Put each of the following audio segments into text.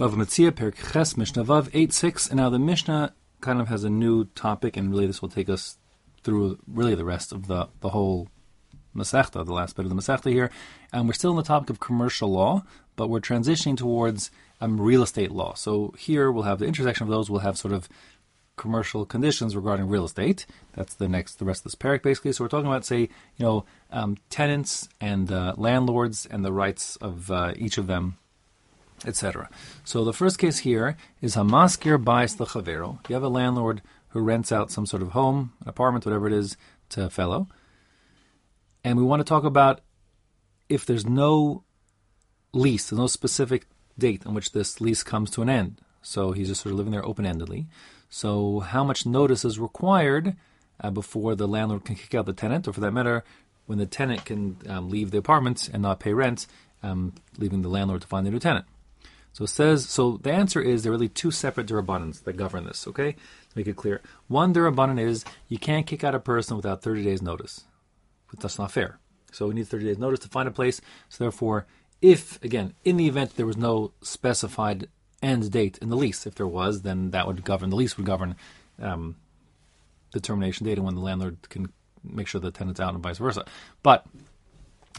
Bava Metzia, Ches, Mishnah Vav, 8 6. And now the Mishnah kind of has a new topic, and really this will take us through really the rest of the, the whole Masechta, the last bit of the Masechta here. And we're still on the topic of commercial law, but we're transitioning towards um, real estate law. So here we'll have the intersection of those, we'll have sort of commercial conditions regarding real estate. That's the next, the rest of this parak basically. So we're talking about, say, you know, um, tenants and uh, landlords and the rights of uh, each of them etc. So the first case here is Hamaskir Bais Lechavero. You have a landlord who rents out some sort of home, an apartment, whatever it is, to a fellow. And we want to talk about if there's no lease, there's no specific date on which this lease comes to an end. So he's just sort of living there open endedly. So how much notice is required uh, before the landlord can kick out the tenant, or for that matter, when the tenant can um, leave the apartment and not pay rent, um, leaving the landlord to find a new tenant? So it says, so the answer is there are really two separate durabanans that govern this, okay? To make it clear. One durabanan is you can't kick out a person without 30 days notice. But That's not fair. So we need 30 days notice to find a place. So therefore, if, again, in the event there was no specified end date in the lease, if there was, then that would govern, the lease would govern um, the termination date and when the landlord can make sure the tenant's out and vice versa. But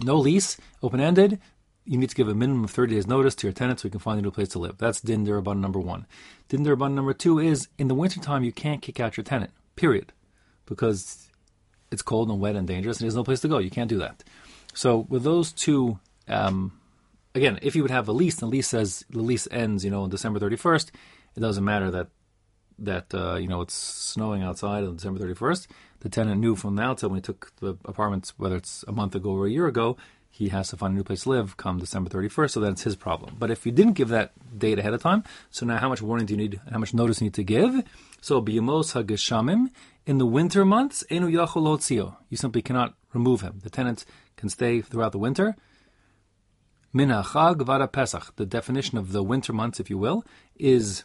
no lease, open ended, you need to give a minimum of 30 days notice to your tenant so you can find a new place to live. That's din derabban number one. Din derabban number two is in the wintertime you can't kick out your tenant, period. Because it's cold and wet and dangerous and there's no place to go. You can't do that. So with those two, um, again, if you would have a lease, and the lease says the lease ends, you know, on December 31st, it doesn't matter that that uh, you know it's snowing outside on December 31st. The tenant knew from the outset when he took the apartments, whether it's a month ago or a year ago, he has to find a new place to live come December 31st, so that's his problem. But if you didn't give that date ahead of time, so now how much warning do you need, how much notice you need to give? So biyamos hageshamim, in the winter months, enu yachol You simply cannot remove him. The tenant can stay throughout the winter. Minachag vada pesach. The definition of the winter months, if you will, is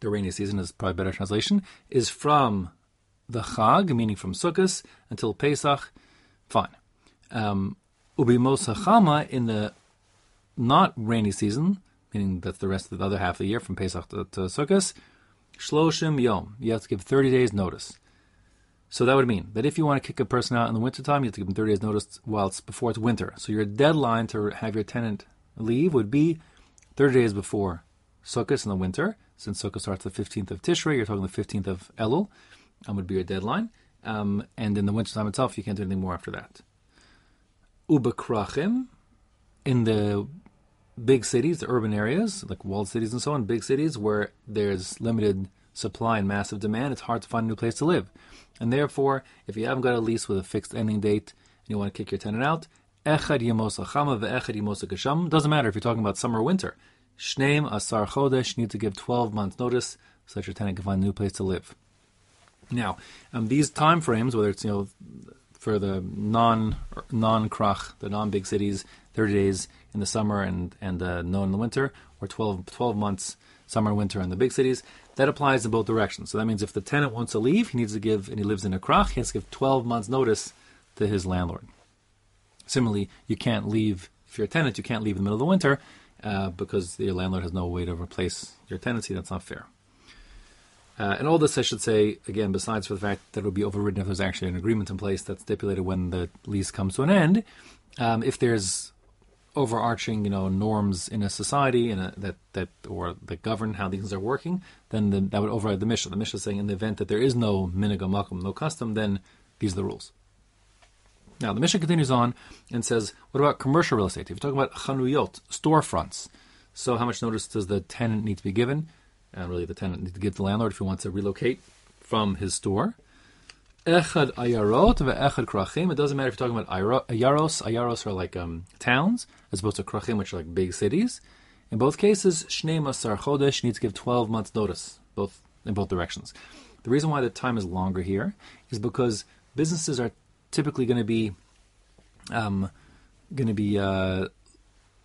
the rainy season is probably better translation, is from the Chag, meaning from Sukkot, until Pesach. Fine. Um, Ubimos Chama in the not rainy season, meaning that's the rest of the other half of the year from Pesach to, to Sukkot, Shloshim Yom. You have to give 30 days notice. So that would mean that if you want to kick a person out in the wintertime, you have to give them 30 days notice while it's before it's winter. So your deadline to have your tenant leave would be 30 days before Sukkot in the winter. Since Sukkot starts the 15th of Tishrei, you're talking the 15th of Elul, um, would be your deadline. Um, and in the wintertime itself, you can't do anything more after that ubekrachim in the big cities, the urban areas, like walled cities and so on, big cities where there's limited supply and massive demand, it's hard to find a new place to live. And therefore, if you haven't got a lease with a fixed ending date and you want to kick your tenant out, echad yemosachama ve'echad yemosakasham, doesn't matter if you're talking about summer or winter. Shneim asar chodesh, you need to give 12 months notice so that your tenant can find a new place to live. Now, um, these time frames, whether it's you know for the non non krach, the non big cities, 30 days in the summer and and uh, no in the winter, or 12, 12 months summer and winter in the big cities. That applies in both directions. So that means if the tenant wants to leave, he needs to give, and he lives in a krach, he has to give 12 months notice to his landlord. Similarly, you can't leave if you're a tenant, you can't leave in the middle of the winter uh, because your landlord has no way to replace your tenancy. That's not fair. Uh, and all this, I should say, again, besides for the fact that it would be overridden if there's actually an agreement in place that stipulated when the lease comes to an end, um, if there's overarching, you know, norms in a society in a, that that or that govern how things are working, then the, that would override the Mishnah. The Mishnah is saying in the event that there is no minhag makom, no custom, then these are the rules. Now the Mishnah continues on and says, what about commercial real estate? If you're talking about chanuyot, storefronts, so how much notice does the tenant need to be given? And really the tenant needs to give the landlord if he wants to relocate from his store. Echad ayarot ve'echad krachim. It doesn't matter if you're talking about ayaros. Ayaros are like um, towns, as opposed to krachim, which are like big cities. In both cases, shnei masar chodesh needs to give 12 months notice, both in both directions. The reason why the time is longer here is because businesses are typically going to be um, going to be uh,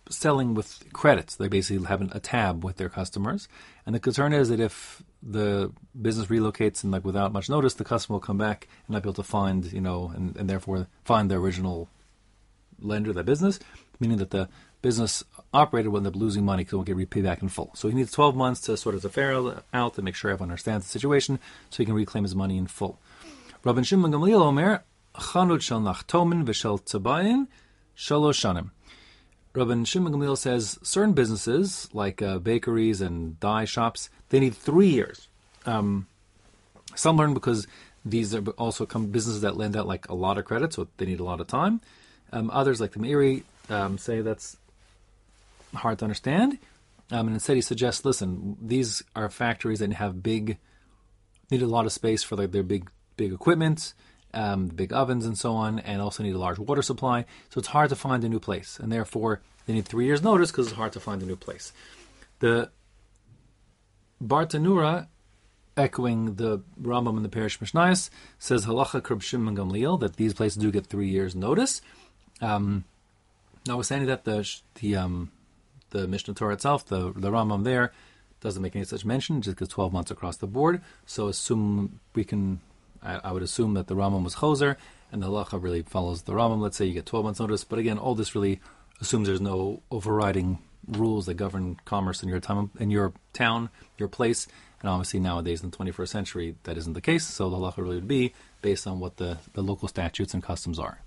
selling with credits. They basically have a tab with their customers, and the concern is that if the business relocates and like without much notice, the customer will come back and not be able to find, you know, and, and therefore find the original lender, the business, meaning that the business operated will end up losing money because it won't get repaid back in full. So he needs 12 months to sort of the fair out to make sure everyone understands the situation so he can reclaim his money in full. Shimon Gamliel Omer, Chanut v'shel tzabayin shalosh shanim. Rabban Shimon Gamliel says certain businesses, like uh, bakeries and dye shops, they need three years. Um, some learn because these are also come businesses that lend out like a lot of credit, so they need a lot of time. Um, others, like the Meiri, um, say that's hard to understand. Um, and instead, he suggests, listen, these are factories that have big, need a lot of space for like their big, big equipment, um, big ovens and so on, and also need a large water supply. So it's hard to find a new place, and therefore they need three years' notice because it's hard to find a new place. The Bartenura, echoing the Rambam in the Parish Mishnayos, says halacha kribshim and gamliel that these places do get three years' notice. Um, notwithstanding that the the um, the Mishnah Torah itself, the the Rambam there doesn't make any such mention, just because 12 months across the board. So assume we can, I, I would assume that the Rambam was Choser, and the halacha really follows the Rambam. Let's say you get 12 months notice, but again, all this really assumes there's no overriding rules that govern commerce in your time in your town, your place. And obviously nowadays in the 21st century, that isn't the case. So the halacha really would be based on what the, the local statutes and customs are.